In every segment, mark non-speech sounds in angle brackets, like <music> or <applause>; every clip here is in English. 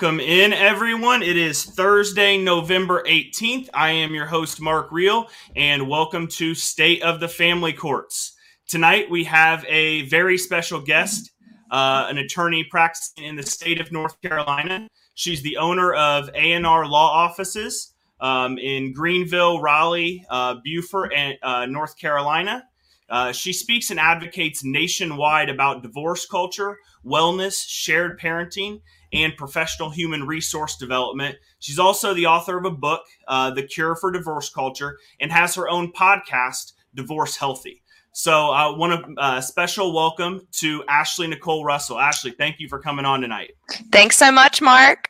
Welcome in, everyone. It is Thursday, November 18th. I am your host, Mark Reel, and welcome to State of the Family Courts. Tonight, we have a very special guest, uh, an attorney practicing in the state of North Carolina. She's the owner of A&R Law Offices um, in Greenville, Raleigh, uh, Beaufort, and uh, North Carolina. Uh, she speaks and advocates nationwide about divorce culture, wellness, shared parenting, and professional human resource development. She's also the author of a book, uh, The Cure for Divorce Culture, and has her own podcast, Divorce Healthy. So I uh, want a uh, special welcome to Ashley Nicole Russell. Ashley, thank you for coming on tonight. Thanks so much, Mark.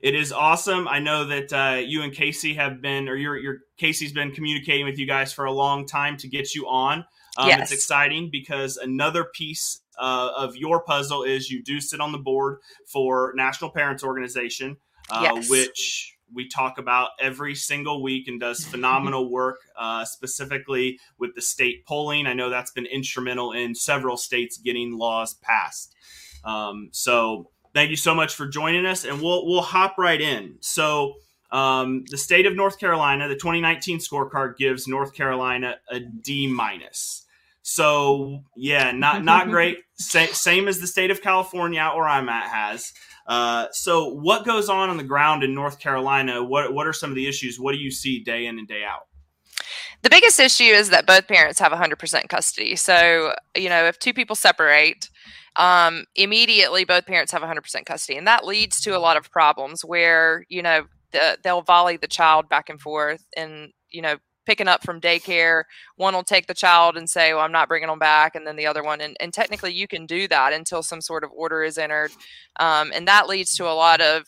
It is awesome. I know that uh, you and Casey have been, or your your Casey's been communicating with you guys for a long time to get you on. Um, yes. It's exciting because another piece uh, of your puzzle is you do sit on the board for National Parents Organization, uh, yes. which we talk about every single week and does phenomenal <laughs> work, uh, specifically with the state polling. I know that's been instrumental in several states getting laws passed. Um, so thank you so much for joining us, and we'll we'll hop right in. So. Um, the state of North Carolina, the 2019 scorecard gives North Carolina a D minus. So yeah, not not <laughs> great. Sa- same as the state of California, out where I'm at, has. Uh, so what goes on on the ground in North Carolina? What what are some of the issues? What do you see day in and day out? The biggest issue is that both parents have 100% custody. So you know, if two people separate, um, immediately both parents have 100% custody, and that leads to a lot of problems where you know the, they'll volley the child back and forth, and you know picking up from daycare one will take the child and say well i'm not bringing them back and then the other one and, and technically you can do that until some sort of order is entered um, and that leads to a lot of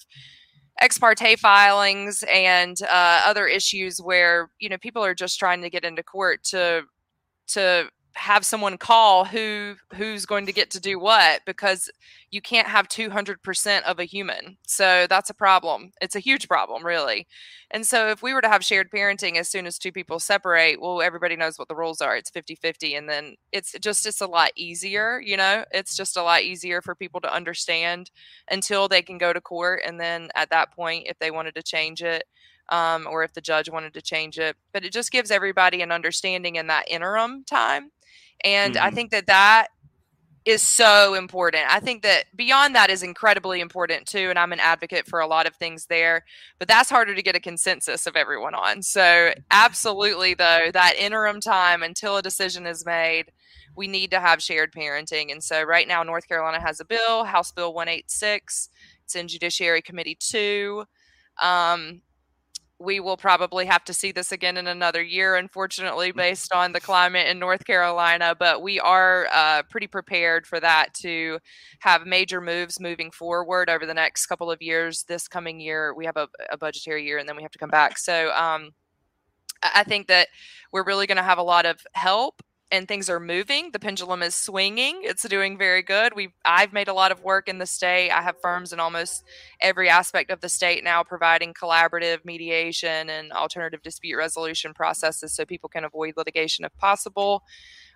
ex parte filings and uh, other issues where you know people are just trying to get into court to to have someone call who who's going to get to do what because you can't have 200% of a human. So that's a problem. It's a huge problem really. And so if we were to have shared parenting as soon as two people separate well everybody knows what the rules are. It's 50-50 and then it's just it's a lot easier you know? It's just a lot easier for people to understand until they can go to court and then at that point if they wanted to change it um, or if the judge wanted to change it. But it just gives everybody an understanding in that interim time and mm-hmm. I think that that is so important. I think that beyond that is incredibly important too. And I'm an advocate for a lot of things there, but that's harder to get a consensus of everyone on. So, absolutely, though, that interim time until a decision is made, we need to have shared parenting. And so, right now, North Carolina has a bill, House Bill 186. It's in Judiciary Committee 2. Um, we will probably have to see this again in another year, unfortunately, mm. based on the climate in North Carolina. But we are uh, pretty prepared for that to have major moves moving forward over the next couple of years. This coming year, we have a, a budgetary year, and then we have to come back. So um, I think that we're really going to have a lot of help and things are moving. The pendulum is swinging. It's doing very good. We I've made a lot of work in the state. I have firms in almost every aspect of the state now providing collaborative mediation and alternative dispute resolution processes so people can avoid litigation if possible.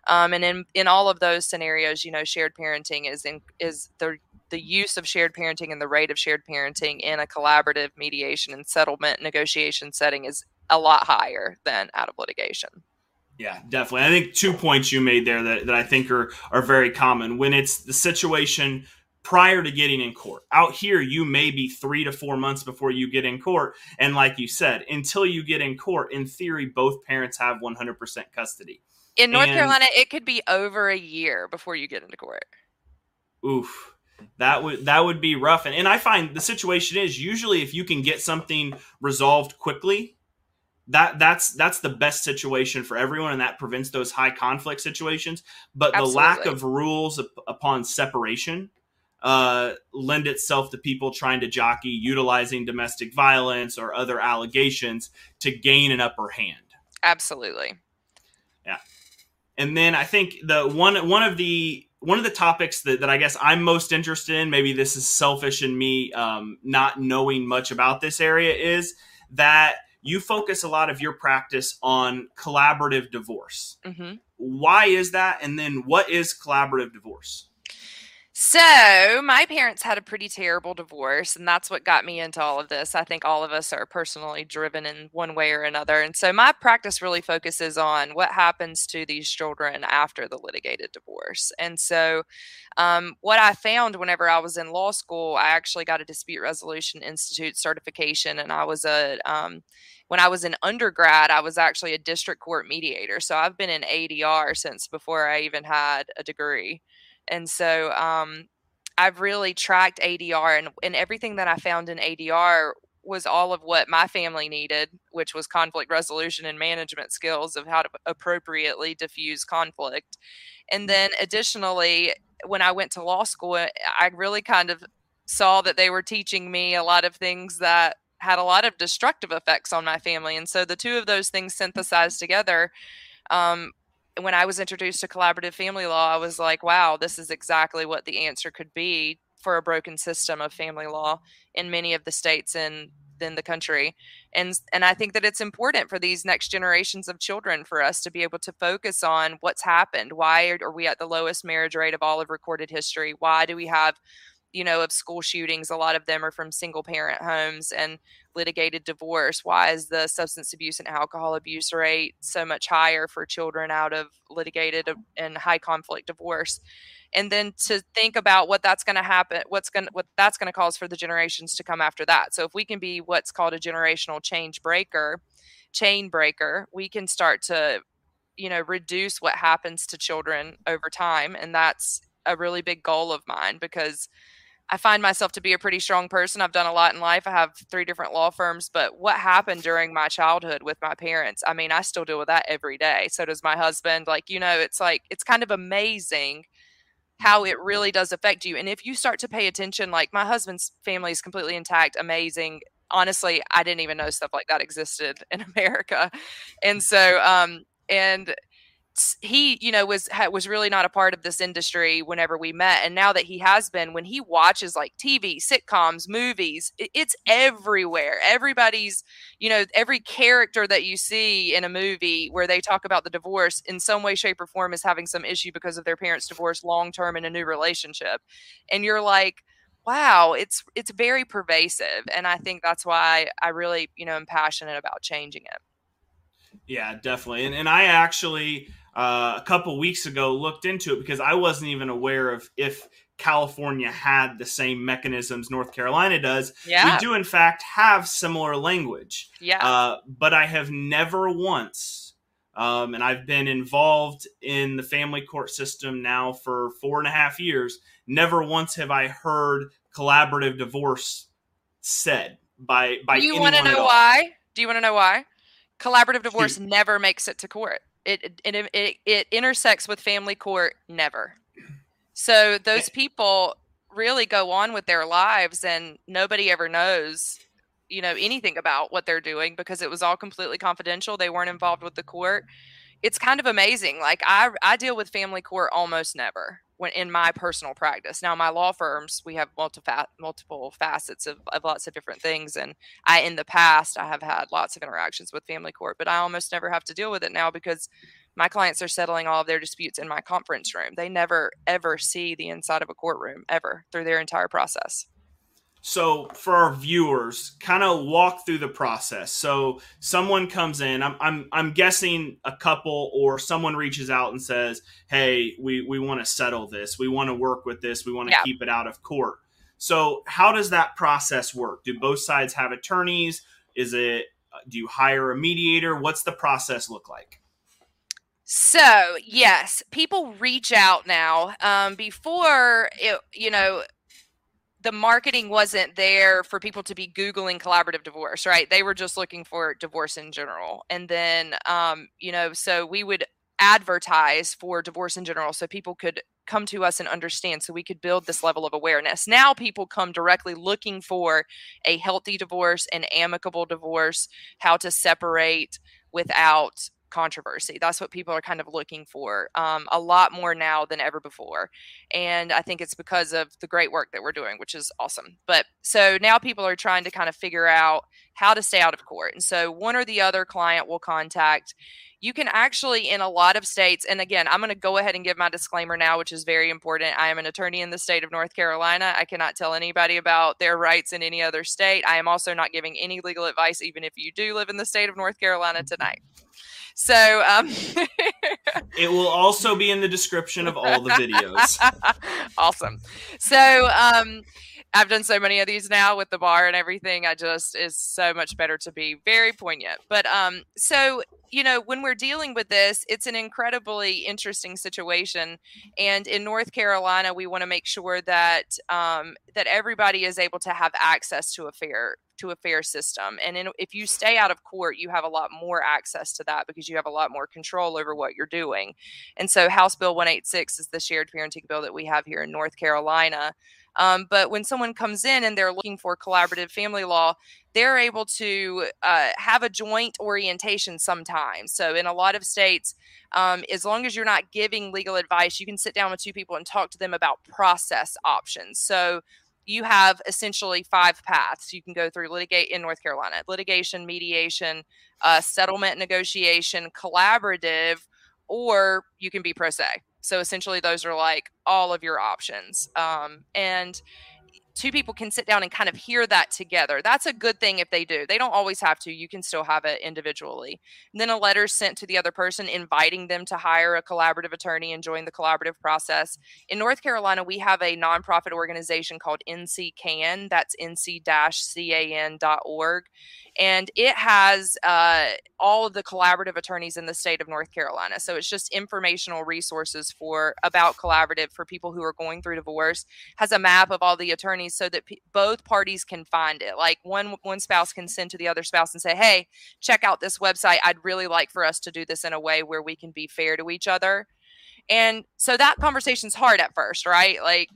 Um, and in in all of those scenarios, you know, shared parenting is in is the the use of shared parenting and the rate of shared parenting in a collaborative mediation and settlement negotiation setting is a lot higher than out of litigation. Yeah, definitely. I think two points you made there that, that I think are are very common when it's the situation prior to getting in court. Out here, you may be three to four months before you get in court. And like you said, until you get in court, in theory, both parents have 100% custody. In North and, Carolina, it could be over a year before you get into court. Oof. That would that would be rough. And, and I find the situation is usually if you can get something resolved quickly, that that's that's the best situation for everyone and that prevents those high conflict situations but Absolutely. the lack of rules upon separation uh, lend itself to people trying to jockey utilizing domestic violence or other allegations to gain an upper hand Absolutely. Yeah. And then I think the one one of the one of the topics that, that I guess I'm most interested in, maybe this is selfish in me um, not knowing much about this area, is that you focus a lot of your practice on collaborative divorce. Mm-hmm. Why is that? And then what is collaborative divorce? So, my parents had a pretty terrible divorce, and that's what got me into all of this. I think all of us are personally driven in one way or another. And so, my practice really focuses on what happens to these children after the litigated divorce. And so, um, what I found whenever I was in law school, I actually got a Dispute Resolution Institute certification, and I was a um, when I was an undergrad, I was actually a district court mediator. So I've been in ADR since before I even had a degree. And so um, I've really tracked ADR, and, and everything that I found in ADR was all of what my family needed, which was conflict resolution and management skills of how to appropriately diffuse conflict. And mm. then additionally, when I went to law school, I really kind of saw that they were teaching me a lot of things that had a lot of destructive effects on my family. And so the two of those things synthesized together um, when I was introduced to collaborative family law, I was like, wow, this is exactly what the answer could be for a broken system of family law in many of the states in in the country. And and I think that it's important for these next generations of children for us to be able to focus on what's happened. Why are we at the lowest marriage rate of all of recorded history? Why do we have you know, of school shootings, a lot of them are from single parent homes and litigated divorce. Why is the substance abuse and alcohol abuse rate so much higher for children out of litigated and high conflict divorce? And then to think about what that's going to happen, what's going what that's going to cause for the generations to come after that. So if we can be what's called a generational change breaker, chain breaker, we can start to you know reduce what happens to children over time and that's a really big goal of mine because I find myself to be a pretty strong person. I've done a lot in life. I have three different law firms, but what happened during my childhood with my parents, I mean, I still deal with that every day. So does my husband. Like, you know, it's like, it's kind of amazing how it really does affect you. And if you start to pay attention, like my husband's family is completely intact, amazing. Honestly, I didn't even know stuff like that existed in <laughs> America. And so, um, and he you know was was really not a part of this industry whenever we met and now that he has been when he watches like tv sitcoms movies it's everywhere. Everybody's you know every character that you see in a movie where they talk about the divorce in some way shape or form is having some issue because of their parents divorce long term in a new relationship and you're like wow it's it's very pervasive and i think that's why i really you know am passionate about changing it. Yeah definitely and, and i actually uh, a couple weeks ago looked into it because I wasn't even aware of if California had the same mechanisms North Carolina does. Yeah. We do, in fact, have similar language. Yeah. Uh, but I have never once, um, and I've been involved in the family court system now for four and a half years, never once have I heard collaborative divorce said by by do you want to know why do you want to know why collaborative divorce Shoot. never makes it to court it, it it it intersects with family court never. So those people really go on with their lives and nobody ever knows you know anything about what they're doing because it was all completely confidential. They weren't involved with the court it's kind of amazing like i i deal with family court almost never when in my personal practice. Now, my law firms, we have multiple multiple facets of, of lots of different things, and I in the past I have had lots of interactions with family court, but I almost never have to deal with it now because my clients are settling all of their disputes in my conference room. They never ever see the inside of a courtroom ever through their entire process. So, for our viewers, kind of walk through the process. So, someone comes in. I'm, I'm, I'm guessing a couple or someone reaches out and says, "Hey, we, we want to settle this. We want to work with this. We want to yeah. keep it out of court." So, how does that process work? Do both sides have attorneys? Is it do you hire a mediator? What's the process look like? So, yes, people reach out now. Um, before, it, you know, the marketing wasn't there for people to be googling collaborative divorce right? They were just looking for divorce in general. And then um, you know so we would advertise for divorce in general so people could come to us and understand so we could build this level of awareness. Now people come directly looking for a healthy divorce an amicable divorce how to separate without controversy. That's what people are kind of looking for um, a lot more now than ever before. And I think it's because of the great work that we're doing, which is awesome. But so now people are trying to kind of figure out how to stay out of court. And so one or the other client will contact. You can actually in a lot of states and again i'm going to go ahead and give my disclaimer now which is very important. I am an attorney in the state of north carolina. I cannot tell anybody about their rights in any other state. I am also not giving any legal advice even if you do live in the state of north carolina tonight. So um, <laughs> it will also be in the description of all the videos. <laughs> Awesome. So um, I've done so many of these now with the bar and everything. I just is so much better to be very poignant. But um, so you know, when we're dealing with this, it's an incredibly interesting situation. And in North Carolina, we want to make sure that um, that everybody is able to have access to a fair to a fair system. And in, if you stay out of court, you have a lot more access to that because you have a lot more control over what you're doing. And so, House Bill 186 is the shared parenting bill that we have here in North Carolina. Um, but when someone comes in and they're looking for collaborative family law, they're able to uh, have a joint orientation sometimes. So, in a lot of states, um, as long as you're not giving legal advice, you can sit down with two people and talk to them about process options. So, you have essentially five paths you can go through litigate in North Carolina litigation, mediation, uh, settlement negotiation, collaborative, or you can be pro se. So essentially, those are like all of your options. Um, and two people can sit down and kind of hear that together. That's a good thing if they do. They don't always have to. You can still have it individually. And then a letter sent to the other person inviting them to hire a collaborative attorney and join the collaborative process. In North Carolina, we have a nonprofit organization called NC CAN. That's nc-can.org and it has uh, all of the collaborative attorneys in the state of North Carolina. So it's just informational resources for about collaborative for people who are going through divorce. Has a map of all the attorneys so that p- both parties can find it. Like one one spouse can send to the other spouse and say, "Hey, check out this website. I'd really like for us to do this in a way where we can be fair to each other." And so that conversation's hard at first, right? Like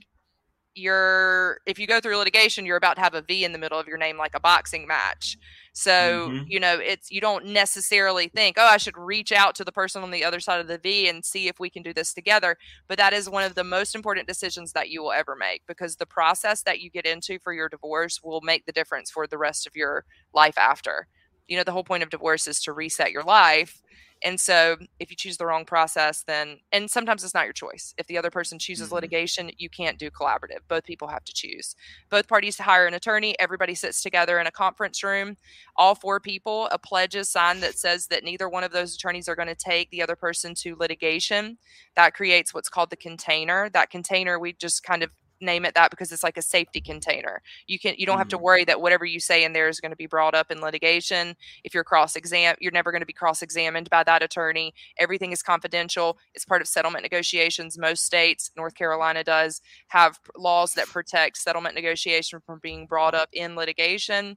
you're if you go through litigation, you're about to have a V in the middle of your name like a boxing match. So, mm-hmm. you know, it's you don't necessarily think, oh, I should reach out to the person on the other side of the V and see if we can do this together. But that is one of the most important decisions that you will ever make because the process that you get into for your divorce will make the difference for the rest of your life after. You know, the whole point of divorce is to reset your life and so if you choose the wrong process, then, and sometimes it's not your choice. If the other person chooses mm-hmm. litigation, you can't do collaborative. Both people have to choose. Both parties hire an attorney. Everybody sits together in a conference room. All four people, a pledge is signed that says that neither one of those attorneys are going to take the other person to litigation. That creates what's called the container. That container, we just kind of name it that because it's like a safety container. You can you don't have to mm-hmm. worry that whatever you say in there is going to be brought up in litigation. If you're cross exam, you're never going to be cross examined by that attorney. Everything is confidential. It's part of settlement negotiations. Most states, North Carolina does have laws that protect settlement negotiation from being brought up in litigation.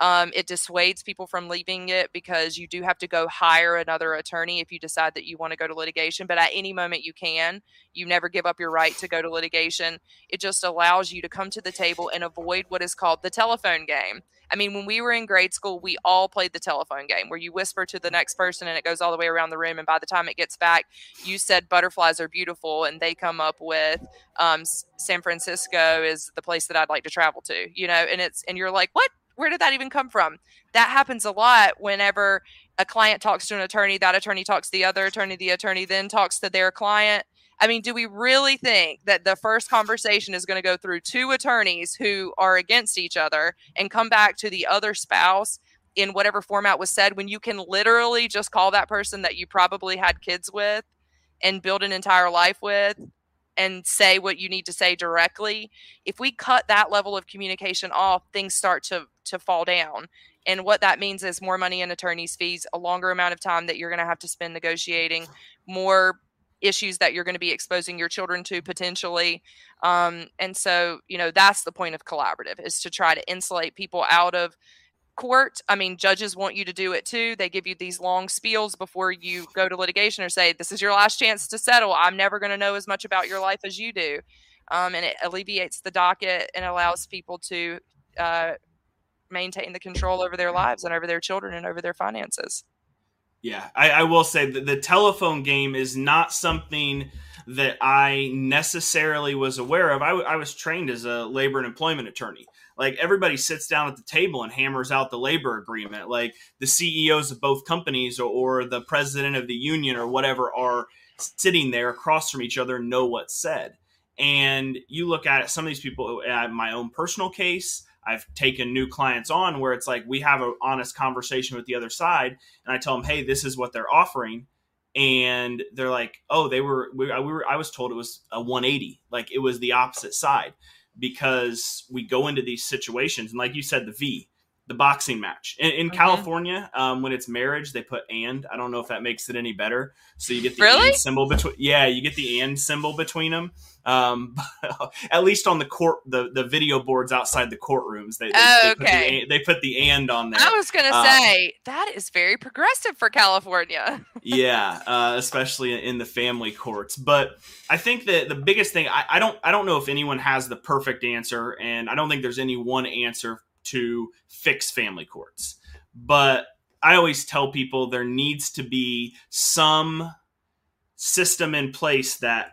Um, it dissuades people from leaving it because you do have to go hire another attorney if you decide that you want to go to litigation. But at any moment you can. You never give up your right to go to litigation. It just allows you to come to the table and avoid what is called the telephone game. I mean, when we were in grade school, we all played the telephone game where you whisper to the next person and it goes all the way around the room. And by the time it gets back, you said butterflies are beautiful, and they come up with um, San Francisco is the place that I'd like to travel to, you know, and it's, and you're like, what? Where did that even come from? That happens a lot whenever a client talks to an attorney, that attorney talks to the other attorney, the attorney then talks to their client I mean, do we really think that the first conversation is going to go through two attorneys who are against each other and come back to the other spouse in whatever format was said when you can literally just call that person that you probably had kids with and build an entire life with and say what you need to say directly? If we cut that level of communication off things start to to fall down. And what that means is more money in attorneys fees a longer amount of time that you're going to have to spend negotiating more issues that you're going to be exposing your children to potentially um, and so you know that's the point of collaborative is to try to insulate people out of court. I mean judges want you to do it too. They give you these long spiels before you go to litigation or say this is your last chance to settle. I'm never going to know as much about your life as you do. Um, and it alleviates the docket and allows people to uh, maintain the control over their lives and over their children and over their finances Yeah, I, I will say that the telephone game is not something that I necessarily was aware of. I, I was trained as a labor and employment attorney. Like everybody sits down at the table and hammers out the labor agreement. Like the CEOs of both companies or, or the president of the union or whatever are sitting there across from each other and know what's said. And you look at it, some of these people, at my own personal case, I've taken new clients on where it's like we have an honest conversation with the other side, and I tell them, "Hey, this is what they're offering," and they're like, "Oh, they were we, we were I was told it was a 180, like it was the opposite side." Because we go into these situations, and like you said, the V, the boxing match in, in mm-hmm. California. Um, when it's marriage, they put and. I don't know if that makes it any better. So you get the really? symbol between. Yeah, you get the and symbol between them. Um, <laughs> at least on the court, the, the video boards outside the courtrooms, they they, oh, they okay. Put the, they put the and on there. I was gonna um, say that is very progressive for California. <laughs> yeah, uh, especially in the family courts. But I think that the biggest thing I, I don't I don't know if anyone has the perfect answer, and I don't think there's any one answer to fix family courts. But I always tell people there needs to be some system in place that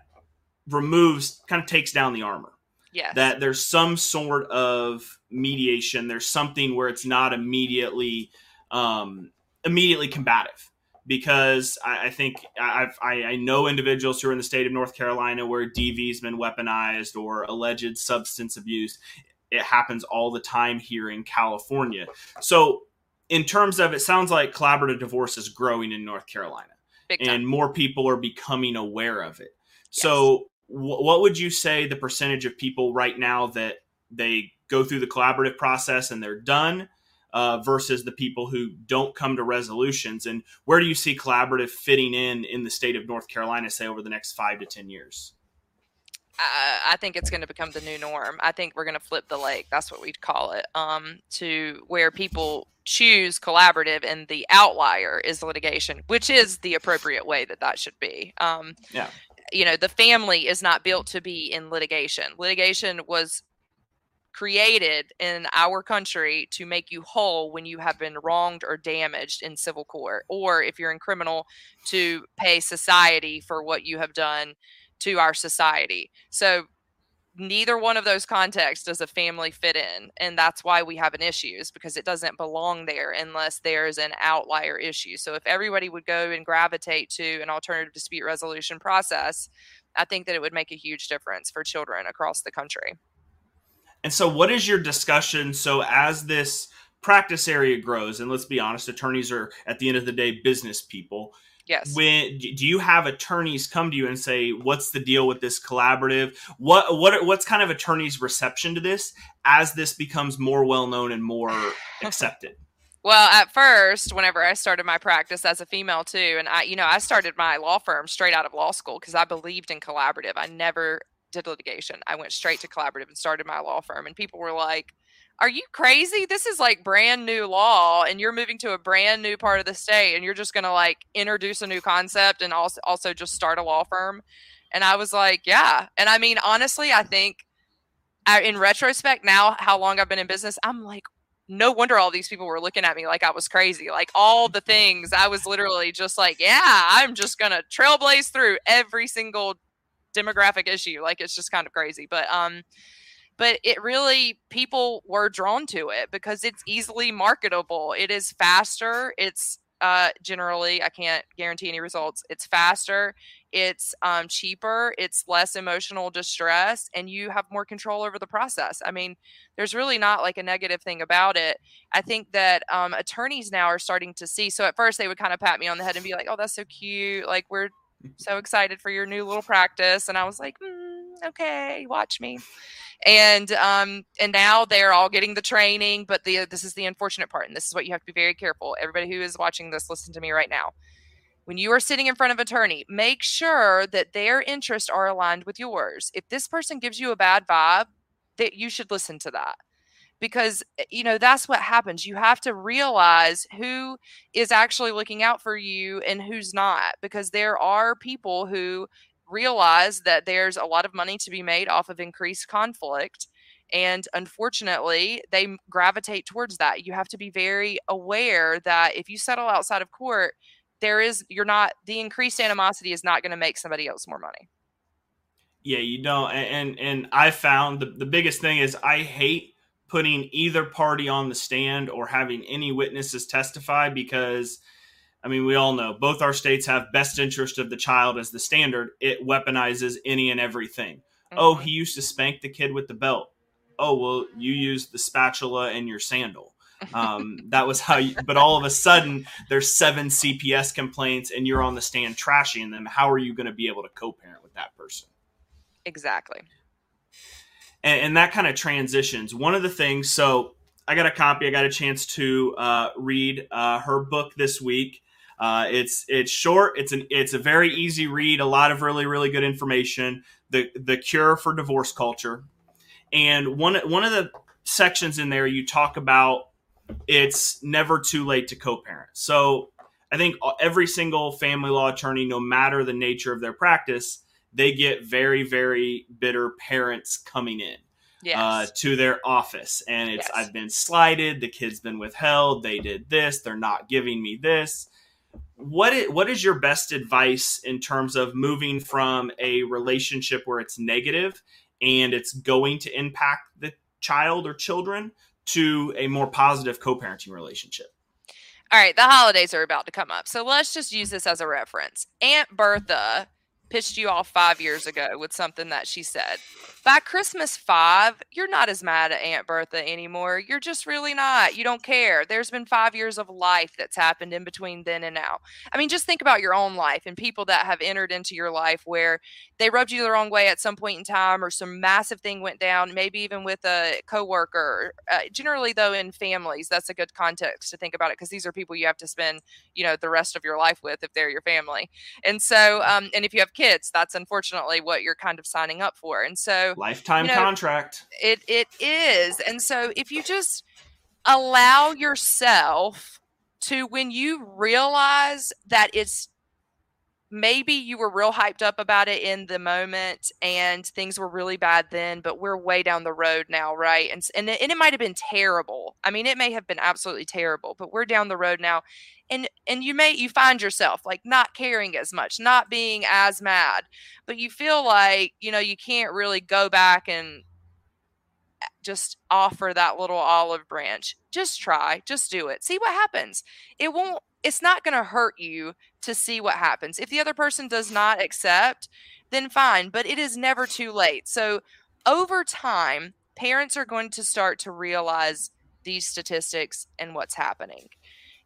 removes, kind of takes down the armor. Yes. That there's some sort of mediation. There's something where it's not immediately um, immediately combative. Because I, I think I've, I, I know individuals who are in the state of North Carolina where DV has been weaponized or alleged substance abuse it happens all the time here in California. So, in terms of it, sounds like collaborative divorce is growing in North Carolina, and more people are becoming aware of it. Yes. So, w- what would you say the percentage of people right now that they go through the collaborative process and they're done? Uh, versus the people who don't come to resolutions and where do you see collaborative fitting in in the state of north carolina say over the next five to ten years I, I think it's going to become the new norm. I think we're going to flip the lake. That's what we'd call it. Um, to where people choose collaborative and the outlier is litigation, which is the appropriate way that that should be. Um, yeah. You know, the family is not built to be in litigation. Litigation was created in our country to make you whole when you have been wronged or damaged in civil court, or if you're in criminal, to pay society for what you have done to our society. So neither one of those contexts does a family fit in and that's why we have an issue is because it doesn't belong there unless there's an outlier issue. So if everybody would go and gravitate to an alternative dispute resolution process i think that it would make a huge difference for children across the country. And so what is your discussion? So as this practice area grows and let's be honest attorneys are at the end of the day business people Yes. When do you have attorneys come to you and say, "What's the deal with this collaborative? What what what's kind of attorneys' reception to this as this becomes more well known and more <laughs> accepted?" Well, at first, whenever I started my practice as a female too, and I, you know, I started my law firm straight out of law school because I believed in collaborative. I never did litigation. I went straight to collaborative and started my law firm, and people were like, are you crazy? This is like brand new law, and you're moving to a brand new part of the state, and you're just gonna like introduce a new concept and also also just start a law firm. And I was like, yeah. And I mean, honestly, I think I, in retrospect, now how long I've been in business, I'm like, no wonder all these people were looking at me like I was crazy. Like all the things, I was literally just like, yeah, I'm just gonna trailblaze through every single demographic issue. Like it's just kind of crazy. But um but it really people were drawn to it because it's easily marketable. It is faster. It's uh, generally i can't guarantee any results. It's faster. It's um, cheaper. It's less emotional distress and you have more control over the process. I mean there's really not like a negative thing about it. I think that um, attorneys now are starting to see so at first they would kind of pat me on the head and be like oh that's so cute. Like we're so excited for your new little practice. And i was like mm, okay. Watch me and um and now they're all getting the training but the this is the unfortunate part and this is what you have to be very careful. Everybody who is watching this listen to me right now. When you are sitting in front of attorney make sure that their interests are aligned with yours. If this person gives you a bad vibe that you should listen to that. Because eh, you know that's what happens. You have to realize who is actually looking out for you and who's not because there are people who realize that there's a lot of money to be made off of increased conflict. And unfortunately, they gravitate towards that. You have to be very aware that if you settle outside of court, there is you're not the increased animosity is not going to make somebody else more money. Yeah, you don't. And and I found the the biggest thing is I hate putting either party on the stand or having any witnesses testify because I mean, we all know both our states have best interest of the child as the standard. It weaponizes any and everything. Mm-hmm. Oh, he used to spank the kid with the belt. Oh, well, you used the spatula in your sandal. Um, <laughs> that was how you, but all of a sudden there's seven CPS complaints and you're on the stand trashing them. How are you going to be able to co parent with that person? Exactly. And, and that kind of transitions. One of the things, so I got a copy, I got a chance to uh, read uh, her book this week. Uh, it's it's short. It's an it's a very easy read. A lot of really really good information. The the cure for divorce culture, and one one of the sections in there you talk about it's never too late to co-parent. So I think every single family law attorney, no matter the nature of their practice, they get very very bitter parents coming in. Uh, yes. Uh, to their office. And it's, yes. I've been slighted. The kid's been withheld. They did this. They're not giving me this what is, what is your best advice in terms of moving from a relationship where it's negative and it's going to impact the child or children to a more positive co-parenting relationship? All right, the holidays are about to come up. So let's just use this as a reference. Aunt Bertha pissed you off five years ago with something that she said. By Christmas five, you're not as mad at Aunt Bertha anymore. You're just really not. You don't care. There's been five years of life that's happened in between then and now. I mean, just think about your own life and people that have entered into your life where they rubbed you the wrong way at some point in time or some massive thing went down, maybe even with a coworker. Uh, generally, though, in families, that's a good context to think about it because these are people you have to spend, you know, the rest of your life with if they're your family. And so, um, and if you have kids, that's unfortunately what you're kind of signing up for. And so, lifetime you know, contract. It it is. And so, if you just allow yourself to when you realize that it's maybe you were real hyped up about it in the moment and things were really bad then but we're way down the road now right? And and it, and it might have been terrible. I mean it may have been absolutely terrible but we're down the road now. And and you may you find yourself like not caring as much not being as mad but you feel like you know you can't really go back and eh, just offer that little olive branch. Just try just do it. See what happens. It won't it's not going to hurt you to see what happens. If the other person does not accept, then fine, but it is never too late. So over time, parents are going to start to realize these statistics and what's happening.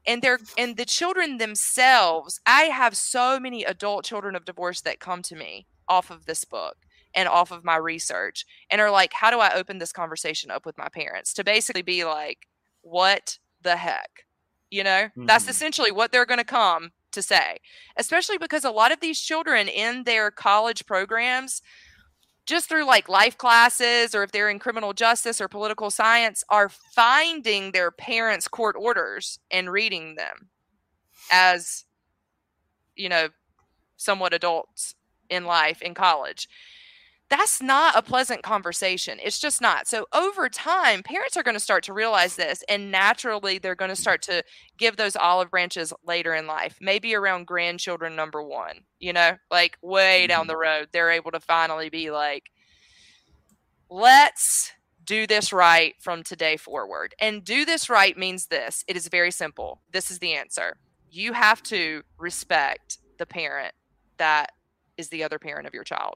And they're and the children themselves, I have so many adult children of divorce that come to me off of this book and off of my research and are like, how do I open this conversation up with my parents? To basically be like, what the heck? You know, mm-hmm. that's essentially what they're going to come to say, especially because a lot of these children in their college programs, just through like life classes or if they're in criminal justice or political science, are finding their parents' court orders and reading them as, you know, somewhat adults in life in college that's not a pleasant conversation. It's just not. So over time, parents are going to start to realize this, and naturally, they're going to start to give those olive branches later in life, maybe around grandchildren number one, you know, like way down the mm-hmm. road. They're able to finally be like, let's do this right from today forward. And do this right means this it is very simple. This is the answer. You have to respect the parent that is the other parent of your child.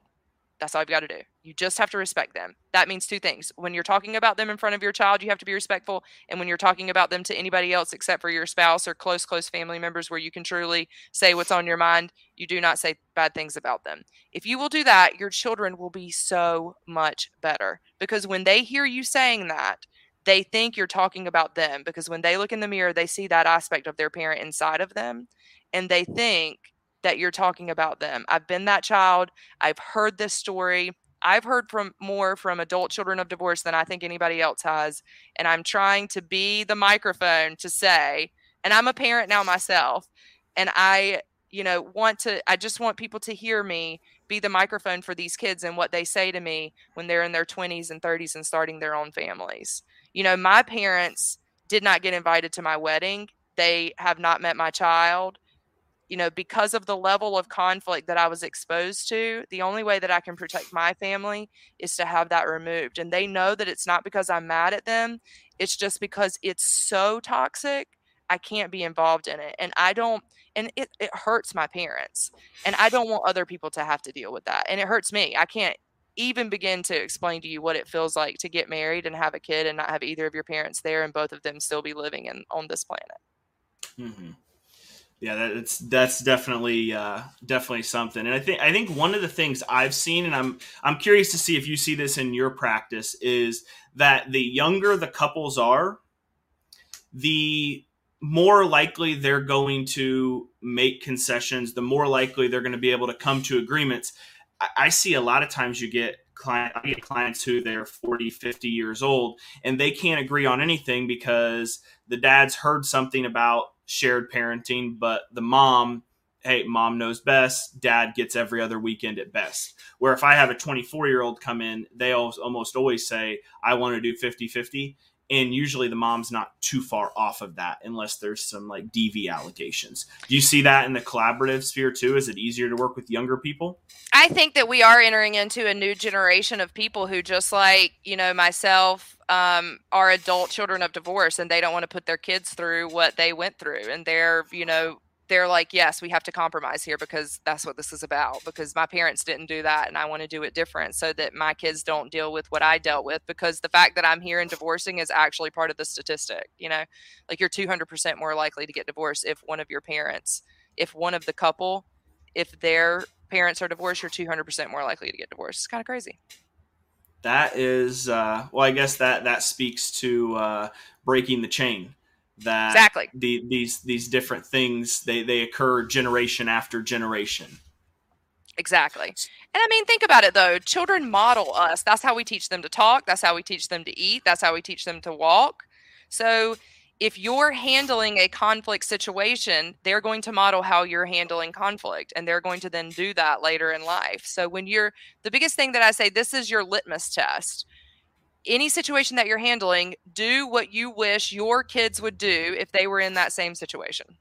That's all you've got to do. You just have to respect them. That means two things. When you're talking about them in front of your child, you have to be respectful. And when you're talking about them to anybody else except for your spouse or close, close family members where you can truly say what's on your mind, you do not say bad things about them. If you will do that, your children will be so much better because when they hear you saying that, they think you're talking about them because when they look in the mirror, they see that aspect of their parent inside of them and they think, that you're talking about them. I've been that child. I've heard this story. I've heard from more from adult children of divorce than I think anybody else has. And I'm trying to be the microphone to say, and I'm a parent now myself. And I, you know, want to, I just want people to hear me be the microphone for these kids and what they say to me when they're in their 20s and 30s and starting their own families. You know, my parents did not get invited to my wedding, they have not met my child you know, because of the level of conflict that I was exposed to, the only way that I can protect my family is to have that removed. And they know that it's not because I'm mad at them, it's just because it's so toxic. I can't be involved in it. And I don't, and it, it hurts my parents. And I don't want other people to have to deal with that. And it hurts me. I can't even begin to explain to you what it feels like to get married and have a kid and not have either of your parents there and both of them still be living in on this planet. Mm-hmm yeah that's that's definitely uh, definitely something. And i think i think one of the things i've seen and i'm i'm curious to see if you see this in your practice is that the younger the couples are the more likely they're going to make concessions the more likely they're going to be able to come to agreements. I, I see a lot of times you get client I get clients who they're 40 50 years old and they can't agree on anything because the dad's heard something about shared parenting, but the mom, hey, mom knows best, dad gets every other weekend at best. Where if I have a 24 year old come in, they almost always say, I want to do 50 50. And usually the mom's not too far off of that unless there's some like DV allegations. Do you see that in the collaborative sphere too? Is it easier to work with younger people? I think that we are entering into a new generation of people who just like, you know, myself, um, are adult children of divorce and they don't want to put their kids through what they went through. And they're, you know, they're like, yes, we have to compromise here because that's what this is about. Because my parents didn't do that and I want to do it different so that my kids don't deal with what I dealt with. Because the fact that I'm here and divorcing is actually part of the statistic. You know, like you're 200% more likely to get divorced if one of your parents, if one of the couple, if their parents are divorced, you're 200% more likely to get divorced. It's kind of crazy that is uh, well i guess that that speaks to uh, breaking the chain. That exactly. the, these these different things they they occur generation after generation. Exactly. And i mean think about it though. Children model us. That's how we teach them to talk. That's how we teach them to eat. That's how we teach them to walk. So if you're handling a conflict situation, they're going to model how you're handling conflict and they're going to then do that later in life. So, when you're the biggest thing that I say, this is your litmus test. Any situation that you're handling, do what you wish your kids would do if they were in that same situation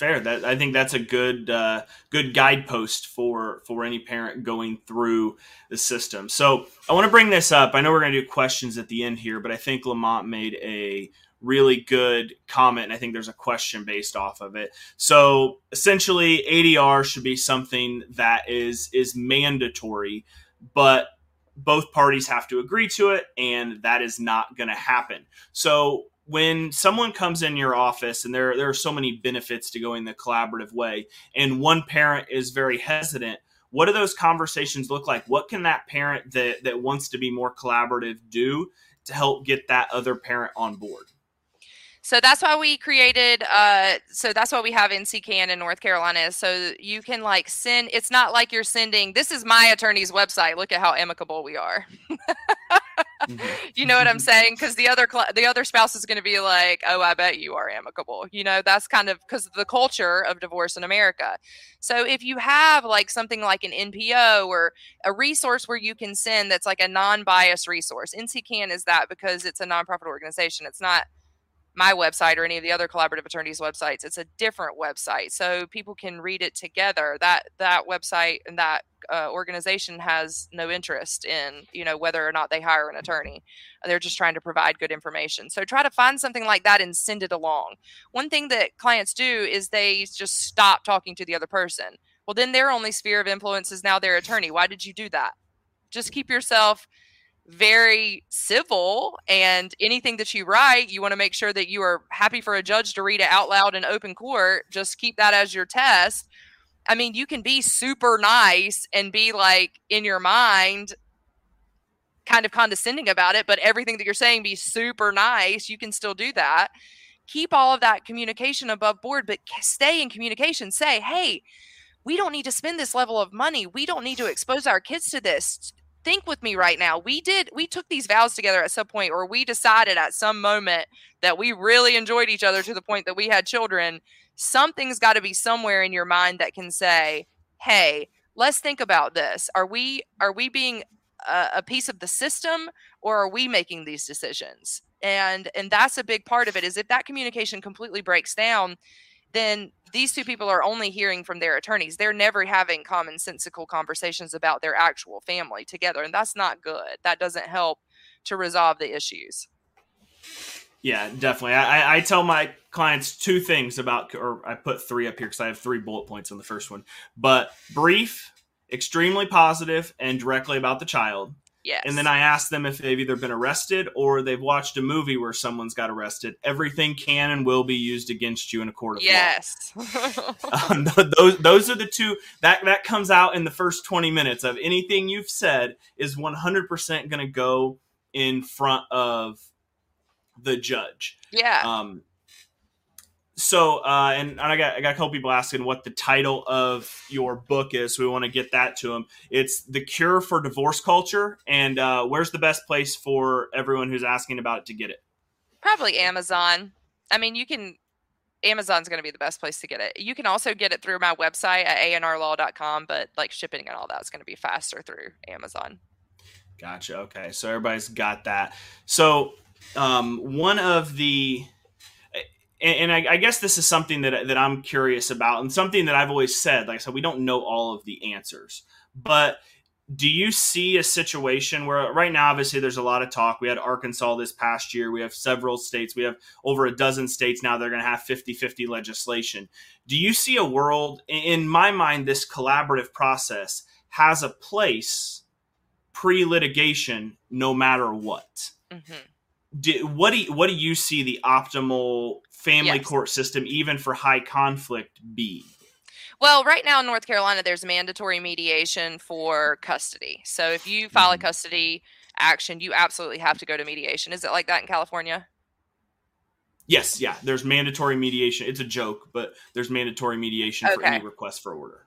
fair. That I think that's a good uh, good guidepost for for any parent going through the system. So I want to bring this up. I know we're going to do questions at the end here, but I think Lamont made a really good comment and i think there's a question based off of it so essentially adr should be something that is is mandatory but both parties have to agree to it and that is not going to happen so when someone comes in your office and there there are so many benefits to going the collaborative way and one parent is very hesitant what do those conversations look like what can that parent that that wants to be more collaborative do to help get that other parent on board so that's why we created uh so that's why we have NCCAN in North Carolina. So you can like send it's not like you're sending this is my attorney's website. Look at how amicable we are. <laughs> mm-hmm. <laughs> You know what I'm saying? Because the other cl- the other spouse is going to be like, "Oh, I bet you are amicable." You know, that's kind of because of the culture of divorce in America. So if you have like something like an NPO or a resource where you can send that's like a non-biased resource, NCCAN is that because it's a nonprofit organization. It's not my website or any of the other collaborative attorneys websites it's a different website so people can read it together. That that website and that uh, organization has no interest in you know whether or not they hire an attorney. They're just trying to provide good information. So try to find something like that and send it along. One thing that clients do is they just stop talking to the other person. Well then their only sphere of influence is now their attorney. Why did you do that? Just keep yourself very civil and anything that you write you want to make sure that you are happy for a judge to read it out loud in open court just keep that as your test. I mean you can be super nice and be like in your mind kind of condescending about it but everything that you're saying be super nice you can still do that. Keep all of that communication above board but stay in communication. Say hey we don't need to spend this level of money. We don't need to expose our kids to this think with me right now. We did we took these vows together at some point or we decided at some moment that we really enjoyed each other to the point that we had children. Something's got to be somewhere in your mind that can say, "Hey, let's think about this. Are we are we being a, a piece of the system or are we making these decisions?" And and that's a big part of it is if that communication completely breaks down, then these two people are only hearing from their attorneys. They're never having commonsensical conversations about their actual family together. And that's not good. That doesn't help to resolve the issues. Yeah, definitely. I, I tell my clients two things about, or I put three up here because I have three bullet points on the first one. But brief, extremely positive, and directly about the child. Yes. And then I ask them if they've either been arrested or they've watched a movie where someone's got arrested. Everything can and will be used against you in a court of yes. law. Yes. <laughs> um, those those are the two that that comes out in the first 20 minutes of anything you've said is 100% going to go in front of the judge. Yeah. Um, so uh, and, and I got I got a couple people asking what the title of your book is. So we want to get that to them. It's the cure for divorce culture, and uh, where's the best place for everyone who's asking about it to get it? Probably Amazon. I mean, you can. Amazon's going to be the best place to get it. You can also get it through my website at anrlaw.com, but like shipping and all that is going to be faster through Amazon. Gotcha. Okay, so everybody's got that. So um, one of the and, I, I, guess this is something that that I'm curious about, and something that I've always said. Like I said, we don't know all of the answers, but do you see a situation where right now, obviously, there's a lot of talk. We had Arkansas this past year. We have several states. We have over a dozen states now. They're going to have 50 50 legislation. Do you see a world, in my mind, this collaborative process has a place pre litigation no matter what? Mm-hmm. Do, what do you, what do you see the optimal family yes. court system, even for high conflict, be? Well, right now in North Carolina, there's mandatory mediation for custody. So if you file a mm-hmm. custody action, you absolutely have to go to mediation. Is it like that in California? Yes, yeah. There's mandatory mediation. It's a joke, but there's mandatory mediation okay. for any request for order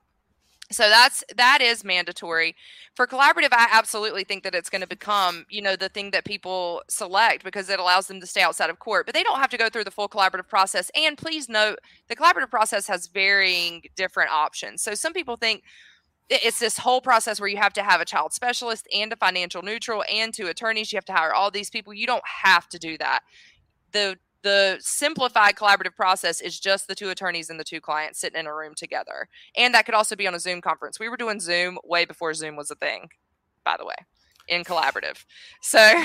so that's that is mandatory. For collaborative i absolutely think that it's going to become you know the thing that people select because it allows them to stay outside of court but they don't have to go through the full collaborative process. And please note the collaborative process has varying different options. So some people think it's this whole process where you have to have a child specialist and a financial neutral and two attorneys. You have to hire all these people. You don't have to do that. The the simplified collaborative process is just the two attorneys and the two clients sitting in a room together. And that could also be on a Zoom conference. We were doing Zoom way before Zoom was a thing, by the way, in collaborative. So,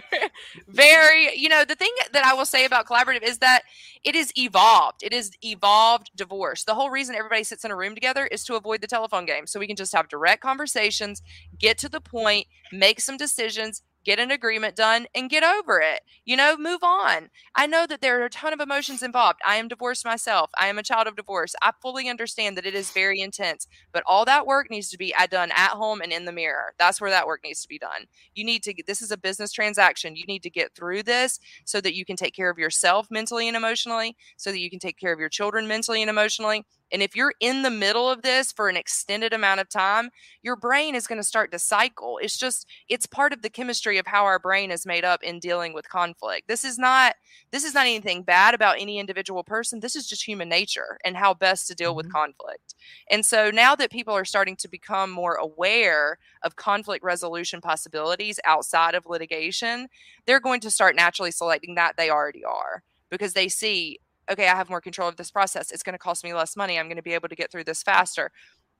<laughs> very, you know, the thing that I will say about collaborative is that it is evolved. It is evolved divorce. The whole reason everybody sits in a room together is to avoid the telephone game. So we can just have direct conversations, get to the point, make some decisions, get an agreement done and get over it. You know, move on. I know that there are a ton of emotions involved. I am divorced myself. I am a child of divorce. I fully understand that it is very intense, but all that work needs to be uh, done at home and in the mirror. That's where that work needs to be done. You need to this is a business transaction. You need to get through this so that you can take care of yourself mentally and emotionally, so that you can take care of your children mentally and emotionally, and if you're in the middle of this for an extended amount of time, your brain is going to start to cycle. It's just, it's part of the chemistry of how our brain is made up in dealing with conflict. This is not, this is not anything bad about any individual person. This is just human nature and how best to deal mm-hmm. with conflict. And so now that people are starting to become more aware of conflict resolution possibilities outside of litigation, they're going to start naturally selecting that they already are because they see okay, I have more control of this process. It's going to cost me less money. I'm going to be able to get through this faster.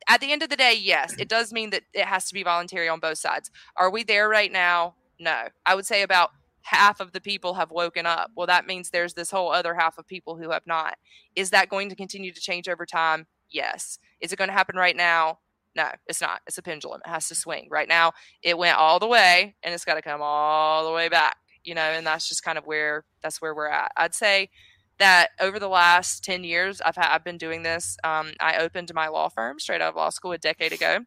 At the end of the day, yes, it <clears throat> does mean that it has to be voluntary on both sides. Are we there right now? No. I would say about half of the people have woken up. Well, that means there's this whole other half of people who have not. Is that going to continue to change over time? Yes. Is it going to happen right now? No, it's not. It's a pendulum. It has to swing. Right now, it went all the way and it's got to come all the way back, you know, and that's just kind of where that's where we're at. I'd say that over the last 10 years I've, ha- I've been doing this. Um, I opened my law firm straight out of law school a decade ago,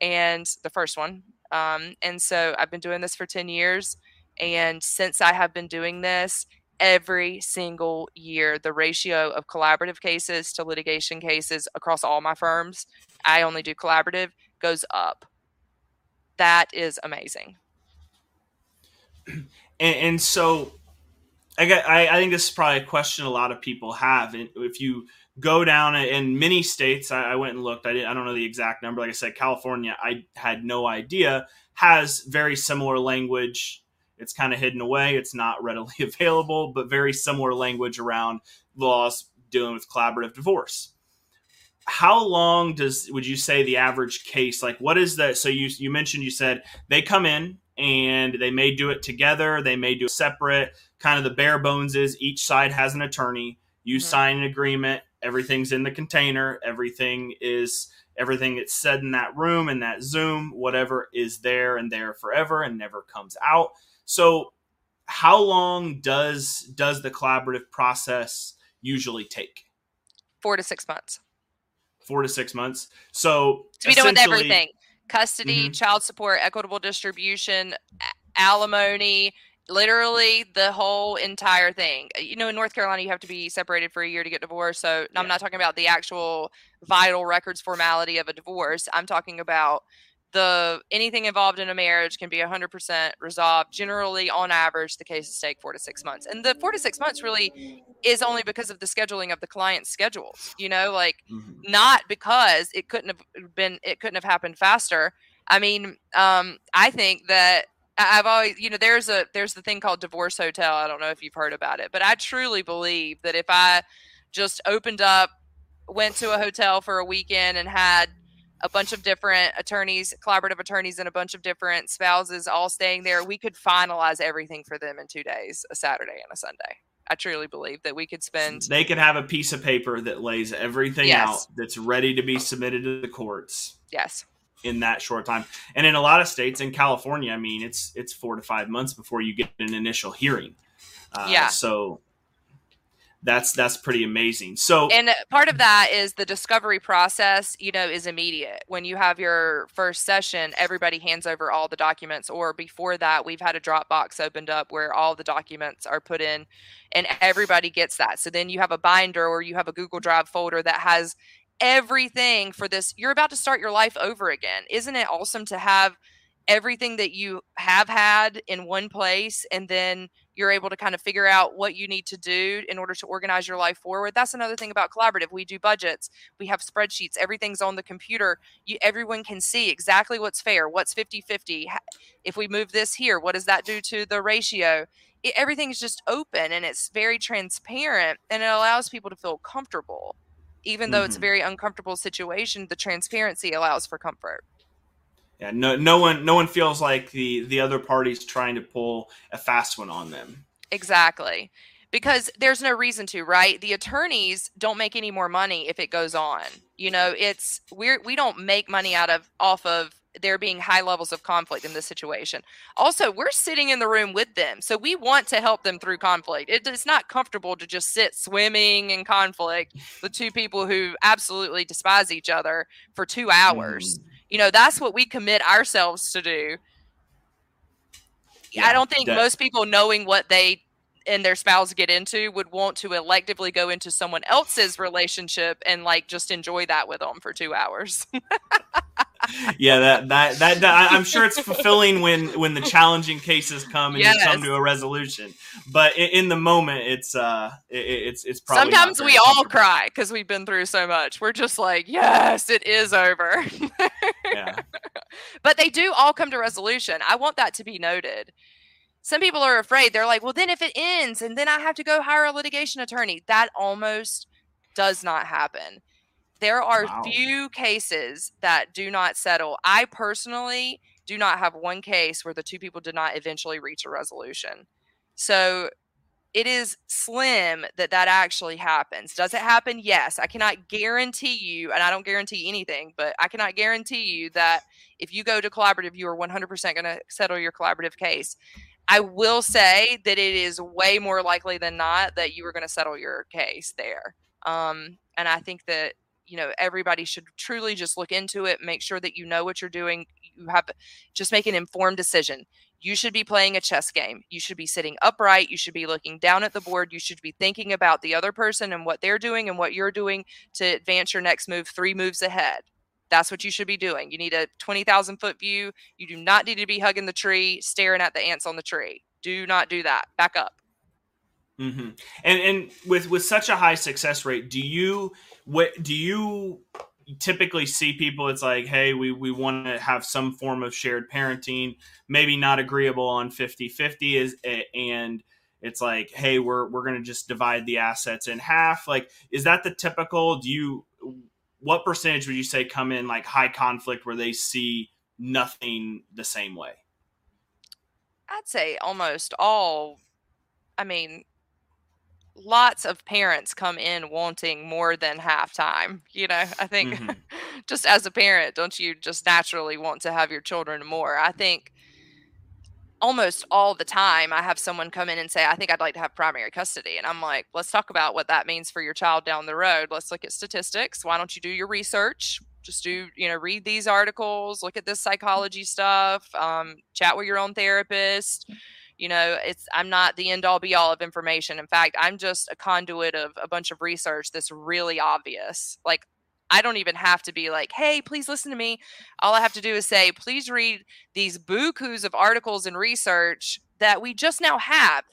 and the first one. Um, and so I've been doing this for 10 years. And since I have been doing this, every single year, the ratio of collaborative cases to litigation cases across all my firms, I only do collaborative, goes up. That is amazing. <clears throat> And, and so I, get, I, I think this is probably a question a lot of people have. And if you go down in many states, I, I went and looked. I, didn't, I don't know the exact number. Like I said, California, I had no idea, has very similar language. It's kind of hidden away. It's not readily <laughs> available, but very similar language around laws dealing with collaborative divorce how long does would you say the average case like what is that so you you mentioned you said they come in and they may do it together they may do it separate kind of the bare bones is each side has an attorney you mm-hmm. sign an agreement everything's in the container everything is everything that's said in that room in that zoom whatever is there and there forever and never comes out so how long does does the collaborative process usually take four to six months four to six months. So to be done with everything: custody, mm-hmm. child support, equitable distribution, alimony, literally the whole entire thing. You know, in North Carolina, you have to be separated for a year to get divorced. So yeah. I'm not talking about the actual vital records formality of a divorce. I'm talking about the anything involved in a marriage can be 100% resolved generally on average the cases take four to six months and the four to six months really is only because of the scheduling of the client's schedules you know like mm-hmm. not because it couldn't have been it couldn't have happened faster i mean um, i think that i've always you know there's a there's the thing called divorce hotel i don't know if you've heard about it but i truly believe that if i just opened up went to a hotel for a weekend and had a bunch of different attorneys, collaborative attorneys, and a bunch of different spouses all staying there, we could finalize everything for them in two days, a Saturday and a Sunday. I truly believe that we could spend. They could have a piece of paper that lays everything yes. out that's ready to be submitted to the courts. Yes. In that short time, and in a lot of states, in California, I mean, it's it's four to five months before you get an initial hearing. Uh, yeah. So that's that's pretty amazing. So and part of that is the discovery process, you know, is immediate. When you have your first session, everybody hands over all the documents or before that we've had a Dropbox opened up where all the documents are put in and everybody gets that. So then you have a binder or you have a Google Drive folder that has everything for this you're about to start your life over again. Isn't it awesome to have everything that you have had in one place and then you're able to kind of figure out what you need to do in order to organize your life forward? That's another thing about collaborative. We do budgets we have spreadsheets everything's on the computer. You everyone can see exactly what's fair what's 50 50 if we move this here what does that do to the ratio? It, everything's just open and it's very transparent and it allows people to feel comfortable even though mm-hmm. it's a mm-hmm. very uncomfortable situation the transparency allows for comfort yeah, no, no one, no one feels like the the other party's trying to pull a fast one on them. Exactly, because there's no reason to, right? The attorneys don't make any more money if it goes on. You know, it's we're we don't make money out of off of there being high levels of conflict in this situation. Also, we're sitting in the room with them, so we want to help them through conflict. It, it's not comfortable to just sit swimming in conflict with two people who absolutely despise each other for two hours. Mm you know, that's what we commit ourselves to do. Yeah, I don't think that, most people knowing what they and their spouse get into would want to electively go into someone else's relationship and like just enjoy that with them for two hours. <laughs> yeah, that, that, that that I'm sure it's fulfilling when when the challenging cases come and yes. you come to a resolution. But in, in the moment, it's uh, it, it's it's probably sometimes we all cry because we've been through so much. We're just like, yes, it is over. yeah. But they do all come to resolution. I want that to be noted. Some people are afraid. They're like, well, then if it ends and then I have to go hire a litigation attorney, that almost does not happen there are wow. few cases that do not settle. I personally do not have one case where the two people did not eventually reach a resolution. So it is slim that that actually happens. Does it happen? Yes. I cannot guarantee you, and I don't guarantee anything, but I cannot guarantee you that if you go to collaborative, you are 100% going to settle your collaborative case. I will say that it is way more likely than not that you are going to settle your case there. Um, and I think that you know everybody should truly just look into it make sure that you know what you're doing you have just make an informed decision. You should be playing a chess game. You should be sitting upright. You should be looking down at the board. You should be thinking about the other person and what they're doing and what you're doing to advance your next move three moves ahead. That's what you should be doing. You need a 20,000 foot view. You do not need to be hugging the tree staring at the ants on the tree. Do not do that. Back up mm-hmm. and and with with such a high success rate do you what do you typically see people it's like hey we, we want to have some form of shared parenting maybe not agreeable on 50-50 is and it's like, hey, we're we're to just divide the assets in half. Like, is that the typical? Do you what percentage would you say come in like high conflict where they see nothing the same way? I'd say almost all. I mean, lots of parents come in wanting more than half time. You know, I think mm-hmm. <laughs> just as a parent, don't you just naturally want to have your children more? I think almost all the time I have someone come in and say, I think I'd like to have primary custody. And I'm like, let's talk about what that means for your child down the road. Let's look at statistics. Why don't you do your research? Just do, you know, read these articles, look at this psychology stuff, um, chat with your own therapist. You know, it's, I'm not the end all be all of information. In fact, I'm just a conduit of a bunch of research that's really obvious. Like, I don't even have to be like, hey, please listen to me. All I have to do is say, please read these bukus of articles and research that we just now have.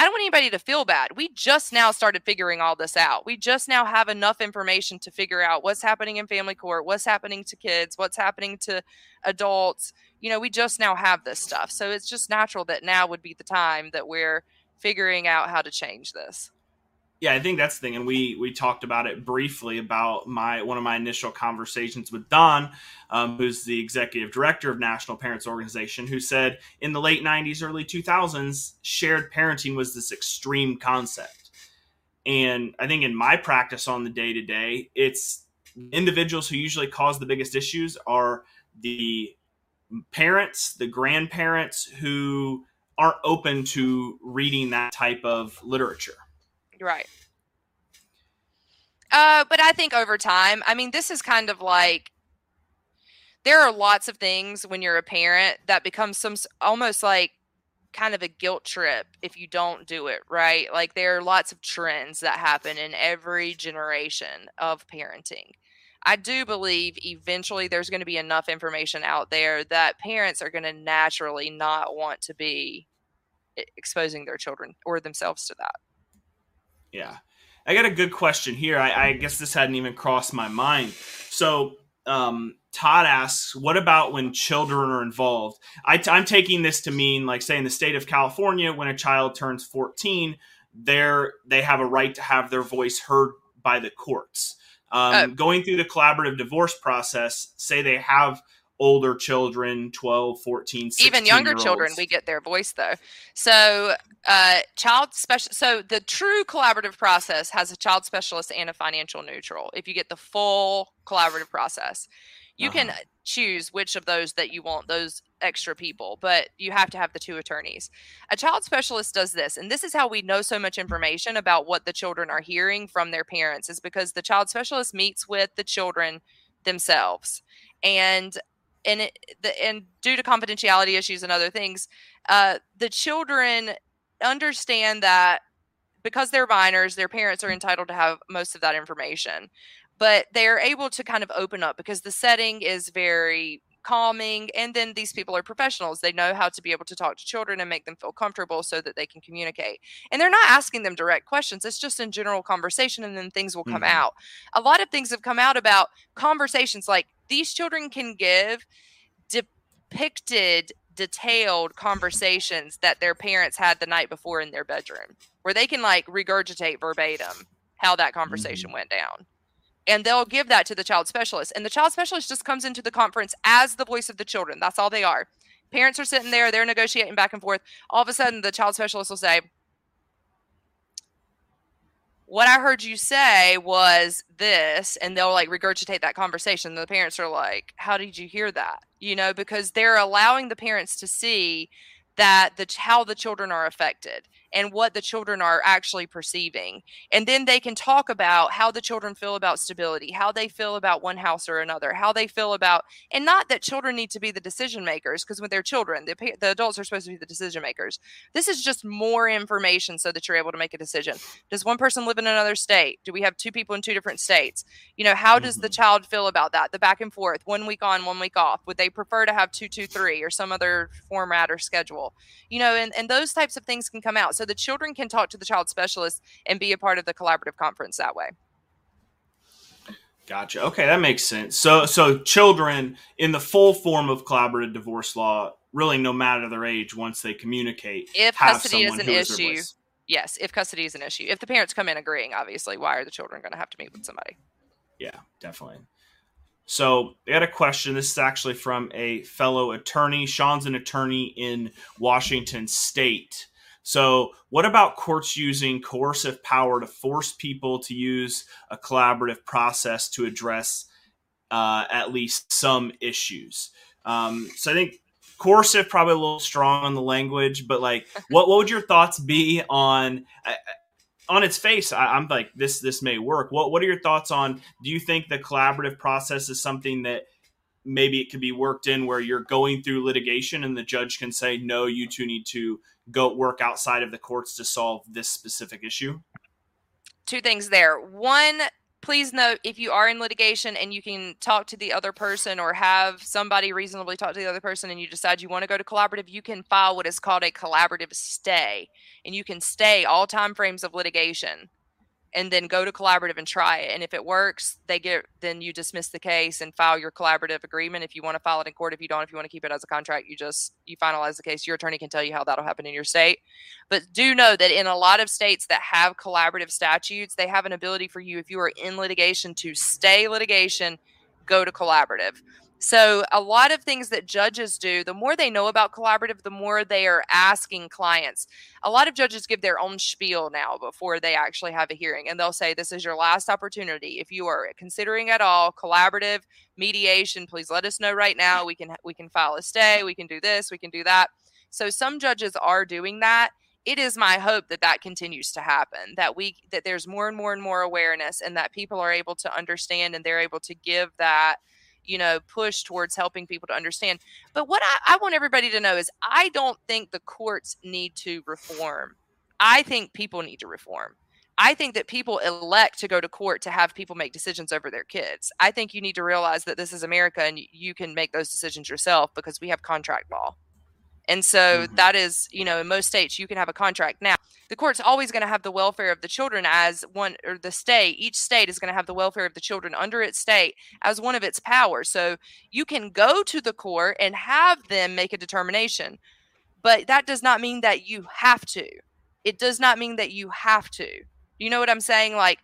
I don't want anybody to feel bad. We just now started figuring all this out. We just now have enough information to figure out what's happening in family court, what's happening to kids, what's happening to adults. You know, we just now have this stuff. So it's just natural that now would be the time that we're figuring out how to change this. Yeah, I think that's the thing, and we we talked about it briefly about my one of my initial conversations with Don, um, who's the executive director of National Parents Organization, who said in the late '90s, early 2000s, shared parenting was this extreme concept, and I think in my practice on the day to day, it's individuals who usually cause the biggest issues are the parents, the grandparents who aren't open to reading that type of literature Right. Uh, but I think over time, I mean, this is kind of like there are lots of things when you're a parent that become some almost like kind of a guilt trip if you don't do it right. Like there are lots of trends that happen in every generation of parenting. I do believe eventually there's going to be enough information out there that parents are going to naturally not want to be exposing their children or themselves to that. Yeah. I got a good question here. I, I guess this hadn't even crossed my mind. So, um, Todd asks, "What about when children are involved?" I, am taking this to mean, like, say, in the state of California, when a child turns 14, they're they have a right to have their voice heard by the courts. Um, uh, going through the collaborative divorce process, say they have older children 12 14 even younger children we get their voice though. So uh, child special so the true collaborative process has a child specialist and a financial neutral if you get the full collaborative process you uh-huh. can choose which of those that you want those extra people but you have to have the two attorneys a child specialist does this and this is how we know so much information about what the children are hearing from their parents is because the child specialist meets with the children themselves and and it, the, and due to confidentiality issues and other things, uh, the children understand that because they're minors, their parents are entitled to have most of that information. But they're able to kind of open up because the setting is very calming. And then these people are professionals. They know how to be able to talk to children and make them feel comfortable so that they can communicate. And they're not asking them direct questions, it's just in general conversation, and then things will come mm-hmm. out. A lot of things have come out about conversations like these children can give depicted detailed conversations that their parents had the night before in their bedroom where they can like regurgitate verbatim how that conversation mm-hmm. went down and they'll give that to the child specialist. And the child specialist just comes into the conference as the voice of the children. That's all they are. Parents are sitting there they're negotiating back and forth. All of a sudden the child specialist will say what I heard you say was this, and they'll like regurgitate that conversation. The parents are like, How did you hear that? You know, because they're allowing the parents to see that the how the children are affected and what the children are actually perceiving and then they can talk about how the children feel about stability how they feel about one house or another how they feel about and not that children need to be the decision makers because when they're children the, the adults are supposed to be the decision makers. This is just more information so that you're able to make a decision. Does one person live in another state? Do we have two people in two different states? You know how does the mm-hmm. child feel about that? The back and forth one week on one week off. Would they prefer to have two two three or some other format or schedule? You know, and, and those types of things can come out. So the children can talk to the child specialist and be a part of the collaborative conference that way. Gotcha. Okay, that makes sense. So, so children in the full form of collaborative divorce law, really, no matter their age, once they communicate, if custody is an issue, Yes, if custody is an issue. If the parents come in agreeing, obviously, why are the children going to have to meet with somebody? Yeah, definitely. So I had a question. This is actually from a fellow attorney. Sean's an attorney in Washington State. So, what about courts using coercive power to force people to use a collaborative process to address uh, at least some issues? Um, so, I think coercive probably a little strong on the language, but like, <laughs> what what would your thoughts be on? Uh, on its face, I, am like this. This may work. What What are your thoughts on? Do you think the collaborative process is something that maybe it could be worked in where you're going through litigation and the judge can say, no, you two need to go work outside of the courts to solve this specific issue? Two things there. One, please note if you are in litigation and you can talk to the other person or have somebody reasonably talk to the other person and you decide you want to go to collaborative you can file what is called a collaborative stay and you can stay all time frames of litigation and then go to collaborative and try it. And if it works, they get then you dismiss the case and file your collaborative agreement. If you want to file it in court, if you don't, if you want to keep it as a contract, you just you finalize the case. Your attorney can tell you how that'll happen in your state. But do know that in a lot of states that have collaborative statutes, they have an ability for you if you are in litigation to stay litigation, go to collaborative. So, a lot of things that judges do, the more they know about collaborative, the more they are asking clients. A lot of judges give their own spiel now before they actually have a hearing, and they'll say, This is your last opportunity. If you are considering at all collaborative mediation, please let us know right now. We can we can file a stay, we can do this, we can do that. So some judges are doing that. It is my hope that that continues to happen. That we that there's more and more and more awareness, and that people are able to understand and they're able to give that you know, push towards helping people to understand. But what I, I want everybody to know is I don't think the courts need to reform. I think people need to reform. I think that people elect to go to court to have people make decisions over their kids. I think you need to realize that this is America and you can make those decisions yourself because we have contract law. And so mm-hmm. that is, you know, in most states you can have a contract. Now, the court's always going to have the welfare of the children as one or the state, each state is going to have the welfare of the children under its state as one of its powers. So you can go to the court and have them make a determination. But that does not mean that you have to. It does not mean that you have to. You know what I'm saying? Like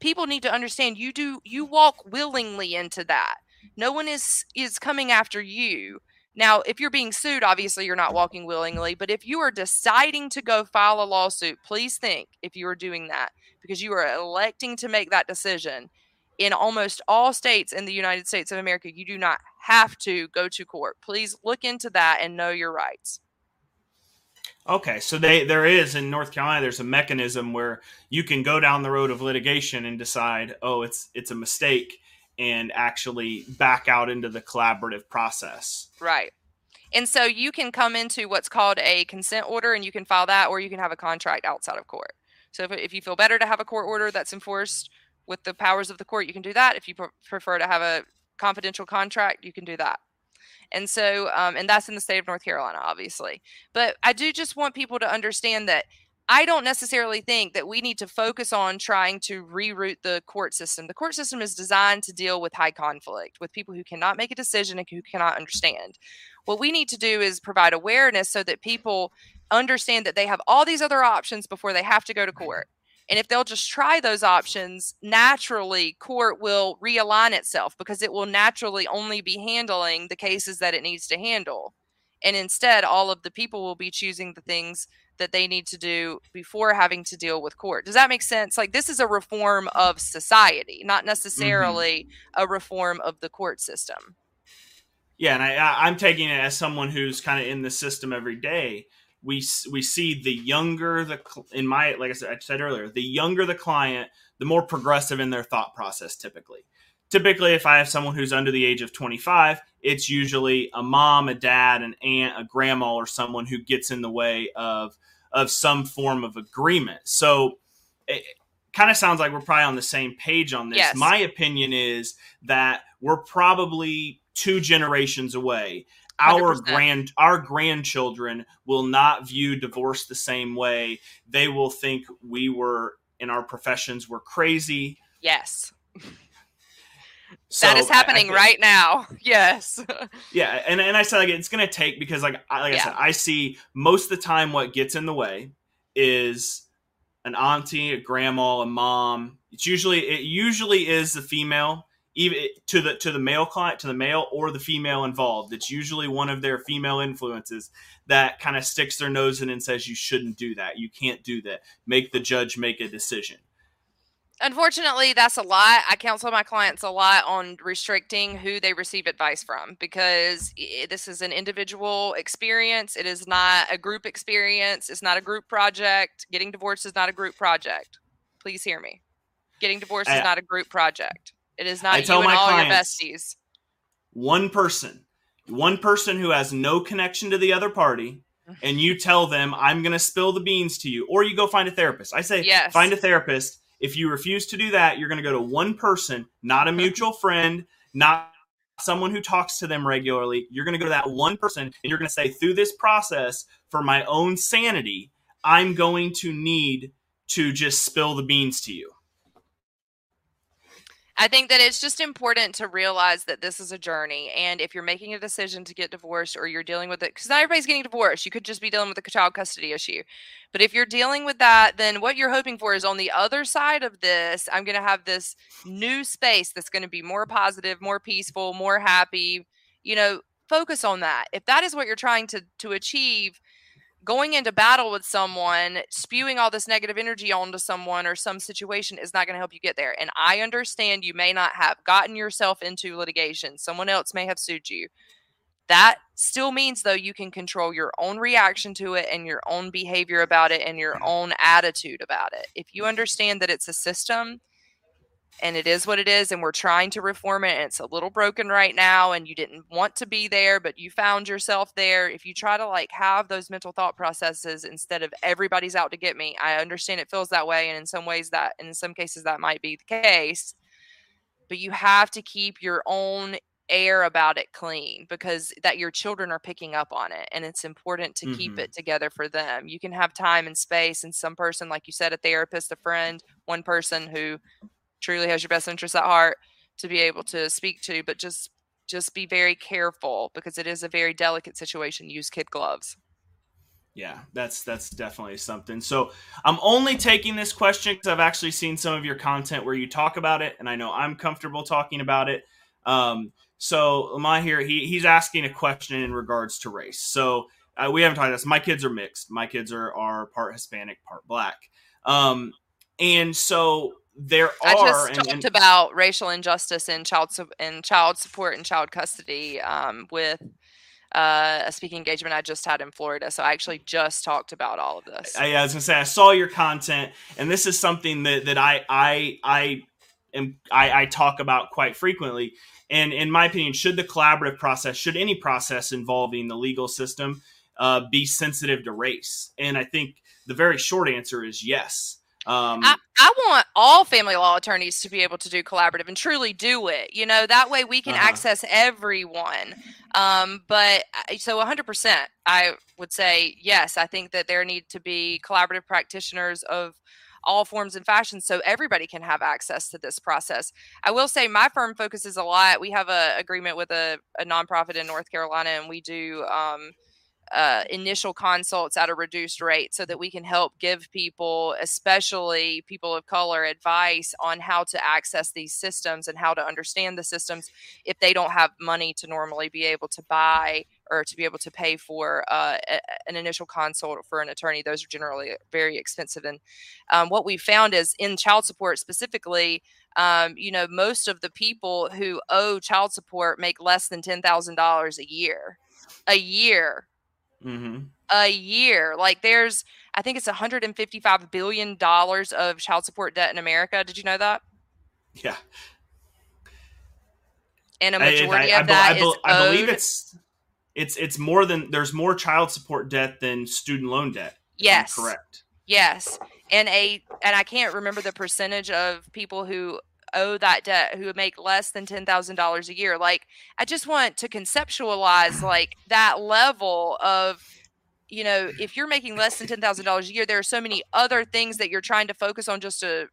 people need to understand you do you walk willingly into that. No one is is coming after you now, if you're being sued, obviously you're not walking willingly, but if you are deciding to go file a lawsuit, please think if you are doing that because you are electing to make that decision. In almost all states in the United States of America, you do not have to go to court. Please look into that and know your rights. Okay, so they there is in North Carolina there's a mechanism where you can go down the road of litigation and decide, oh, it's it's a mistake and actually back out into the collaborative process. Right. And so you can come into what's called a consent order and you can file that, or you can have a contract outside of court. So if, if you feel better to have a court order that's enforced with the powers of the court, you can do that. If you prefer to have a confidential contract, you can do that. And so, um, and that's in the state of North Carolina, obviously. But I do just want people to understand that I don't necessarily think that we need to focus on trying to reroute the court system. The court system is designed to deal with high conflict, with people who cannot make a decision and who cannot understand. What we need to do is provide awareness so that people understand that they have all these other options before they have to go to mm-hmm. court. And if they'll just try those options, naturally, court will realign itself because it will naturally only be handling the cases that it needs to handle. And instead, all of the people will be choosing the things that they need to do before having to deal with court. Does that make sense? Like this is a reform of society, not mm-hmm. necessarily mm-hmm. a reform of the court system. Yeah, and I, I'm taking it as someone who's kind of in the system every day. We we see the younger the in my like I said, I said earlier, the younger the client, the more progressive in their thought process. Typically, typically, if I have someone who's under the age of 25, it's usually a mom, a dad, an aunt, a grandma, or someone who gets in the way of of some form of agreement. So it kind of sounds like we're probably on the same page on this. Yes. My opinion is that we're probably two generations away. Our 100%. grand our grandchildren will not view divorce the same way. They will think we were in our professions were crazy. Yes. <laughs> So that is happening I, I, right now. <laughs> Yes. yeah, and, and I said like it's gonna take because like I, like yeah. I said I see most of the time what gets in the way is an auntie, a grandma, a mom. It's usually it usually is the female, even to the to the male client, to the male or the female involved. It's usually one of their female influences that kind of sticks their nose in and says you shouldn't do that. You can't do that. Make the judge make a decision unfortunately that's a lot. I counsel my clients a lot on restricting who they receive advice from because this is an individual experience. It is not a group experience. It's not a group project. Getting divorced is not a group project. Please hear me. Getting divorced I, is not a group project. It is not I you and all clients, your besties. one person one person who has no connection to the other party mm-hmm. and you tell them i'm going to spill the beans to you or you go find a therapist. I say yes. find a therapist if you refuse to do that, you're going to go to one person, not a mutual friend, not someone who talks to them regularly. You're going to go to that one person and you're going to say, through this process, for my own sanity, I'm going to need to just spill the beans to you. I think that it's just important to realize that this is a journey. And if you're making a decision to get divorced or you're dealing with it, because not everybody's getting divorced, you could just be dealing with a child custody issue. But if you're dealing with that, then what you're hoping for is on the other side of this, I'm going to have this new space that's going to be more positive, more peaceful, more happy. You know, focus on that. If that is what you're trying to to achieve, going into battle with someone, spewing all this negative energy onto someone or some situation is not going to help you get there. And I understand you may not have gotten yourself into litigation, someone else may have sued you. That still means, though, you can control your own reaction to it and your own behavior about it and your mm-hmm. own attitude about it. If you understand that it's a system and it is what it is and we're trying to reform it and it's a little broken right now and you didn't want to be there but you found yourself there if you try to like have those mental thought processes instead of everybody's out to get me i understand it feels that way and in some ways that in some cases that might be the case but you have to keep your own air about it clean because that your children are picking up on it and it's important to mm-hmm. keep it together for them you can have time and space and some person like you said a therapist a friend one person who truly has your best interests at heart to be able to speak to but just just be very careful because it is a very delicate situation. Use kid gloves. Yeah that's that's definitely something. So i'm only taking this question because i've actually seen some of your content where you talk about it and i know i'm comfortable talking about it. Um, so lamar here he, he's asking a question in regards to race. So uh, we haven't talked about this. My kids are mixed. My kids are, are part hispanic part black. Um, and so there are. I just talked and, about racial injustice in child in child support and child custody um, with uh, a speaking engagement I just had in Florida. So I actually just talked about all of this. I, I was gonna say I saw your content, and this is something that that I I I am I, I talk about quite frequently. And in my opinion, should the collaborative process, should any process involving the legal system, uh, be sensitive to race? And I think the very short answer is yes. Um, I, I, want all family law attorneys to be able to do collaborative and truly do it. You know, that way we can uh-huh. access everyone. Um, but so 100%, I would say, yes, I think that there need to be collaborative practitioners of all forms and fashions so everybody can have access to this process. I will say my firm focuses a lot. We have a agreement with a, a nonprofit in North Carolina and we do um, uh, initial consults at a reduced rate so that we can help give people, especially people of color, advice on how to access these systems and how to understand the systems if they don't have money to normally be able to buy or to be able to pay for uh, a, an initial consult for an attorney. Those are generally very expensive. And um, what we found is in child support specifically, um, you know, most of the people who owe child support make less than $10,000 a year. A year mm-hmm. a year. Like there's, I think it's 155 billion dollars of child support debt in America. Did you know that? Yeah. And a majority I, I, of that I, is I believe it's it's it's more than there's more child support debt than student loan debt. Yes, correct. Yes, and a and I can't remember the percentage of people who owe that debt who make less than $10,000 a year. Like, I just want to conceptualize like that level of, you know, if you're making less than $10,000 a year, there are so many other things that you're trying to focus on just to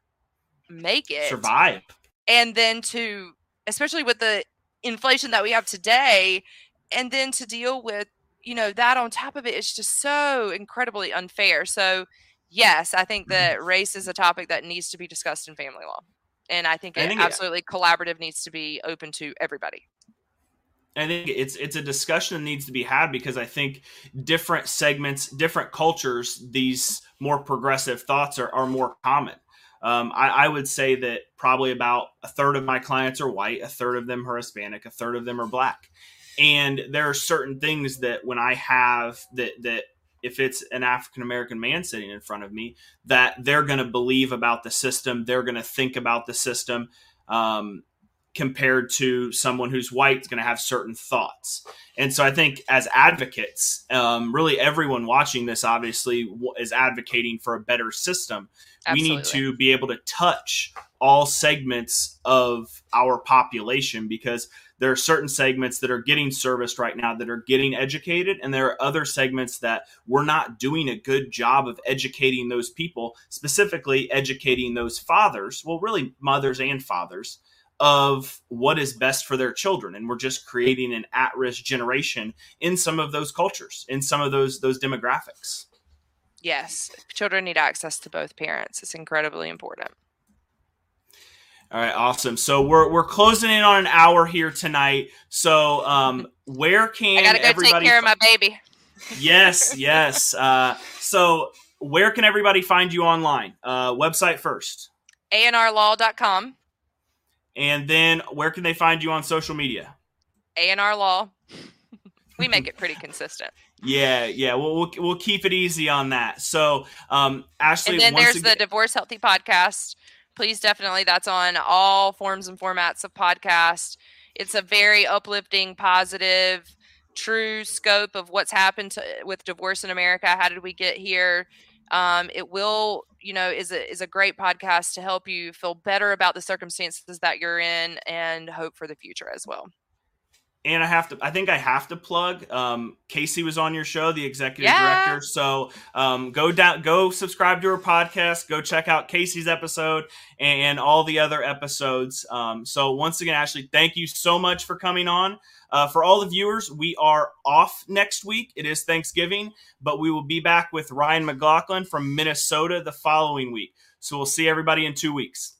make it survive. And then to, especially with the inflation that we have today, and then to deal with, you know, that on top of it is just so incredibly unfair. So, yes, I think that mm-hmm. race is a topic that needs to be discussed in family law. And I think, I think absolutely it, collaborative needs to be open to everybody. I think it's it's a discussion that needs to be had because I think different segments, different cultures, these more progressive thoughts are, are more common. Um, I, I, would say that probably about a third of my clients are white, a third of them are Hispanic, a third of them are black. And there are certain things that when I have that that if it's an African American man sitting in front of me, that they're going to believe about the system, they're going to think about the system, um, compared to someone who's white is going to have certain thoughts. And so I think as advocates, um, really everyone watching this obviously is advocating for a better system. Absolutely. We need to be able to touch all segments of our population because there are certain segments that are getting serviced right now that are getting educated and there are other segments that we're not doing a good job of educating those people specifically educating those fathers well really mothers and fathers of what is best for their children. And we're just creating an at-risk generation in some of those cultures in some of those those demographics. Yes children need access to both parents. It's incredibly important all right, awesome. So we're we're closing in on an hour here tonight. So um, where can I gotta go everybody take care of my baby? yes, yes. <laughs> Uh, so where can everybody find you online? Uh, website first. ANRlaw.com. And then where can they find you on social media? ANR Law. we make it pretty consistent. <laughs> Yeah, yeah. We'll, we'll, we'll keep it easy on that. So, um, Ashley, and then there's again- the Divorce Healthy podcast please definitely that's on all forms and formats of podcast. It's a very uplifting positive true scope of what's happened to, with divorce in america. How did we get here? Um, it will you know is a is a great podcast to help you feel better about the circumstances that you're in and hope for the future as well and I have to, I think I have to plug. Um, Casey was on your show, the executive yeah. director. So um, go down, go subscribe to her podcast. Go check out Casey's episode and, all the other episodes. Um, so once again, Ashley, thank you so much for coming on. Uh, for all the viewers, we are off next week. It is Thanksgiving, but we will be back with Ryan McLaughlin from Minnesota the following week. So we'll see everybody in two weeks.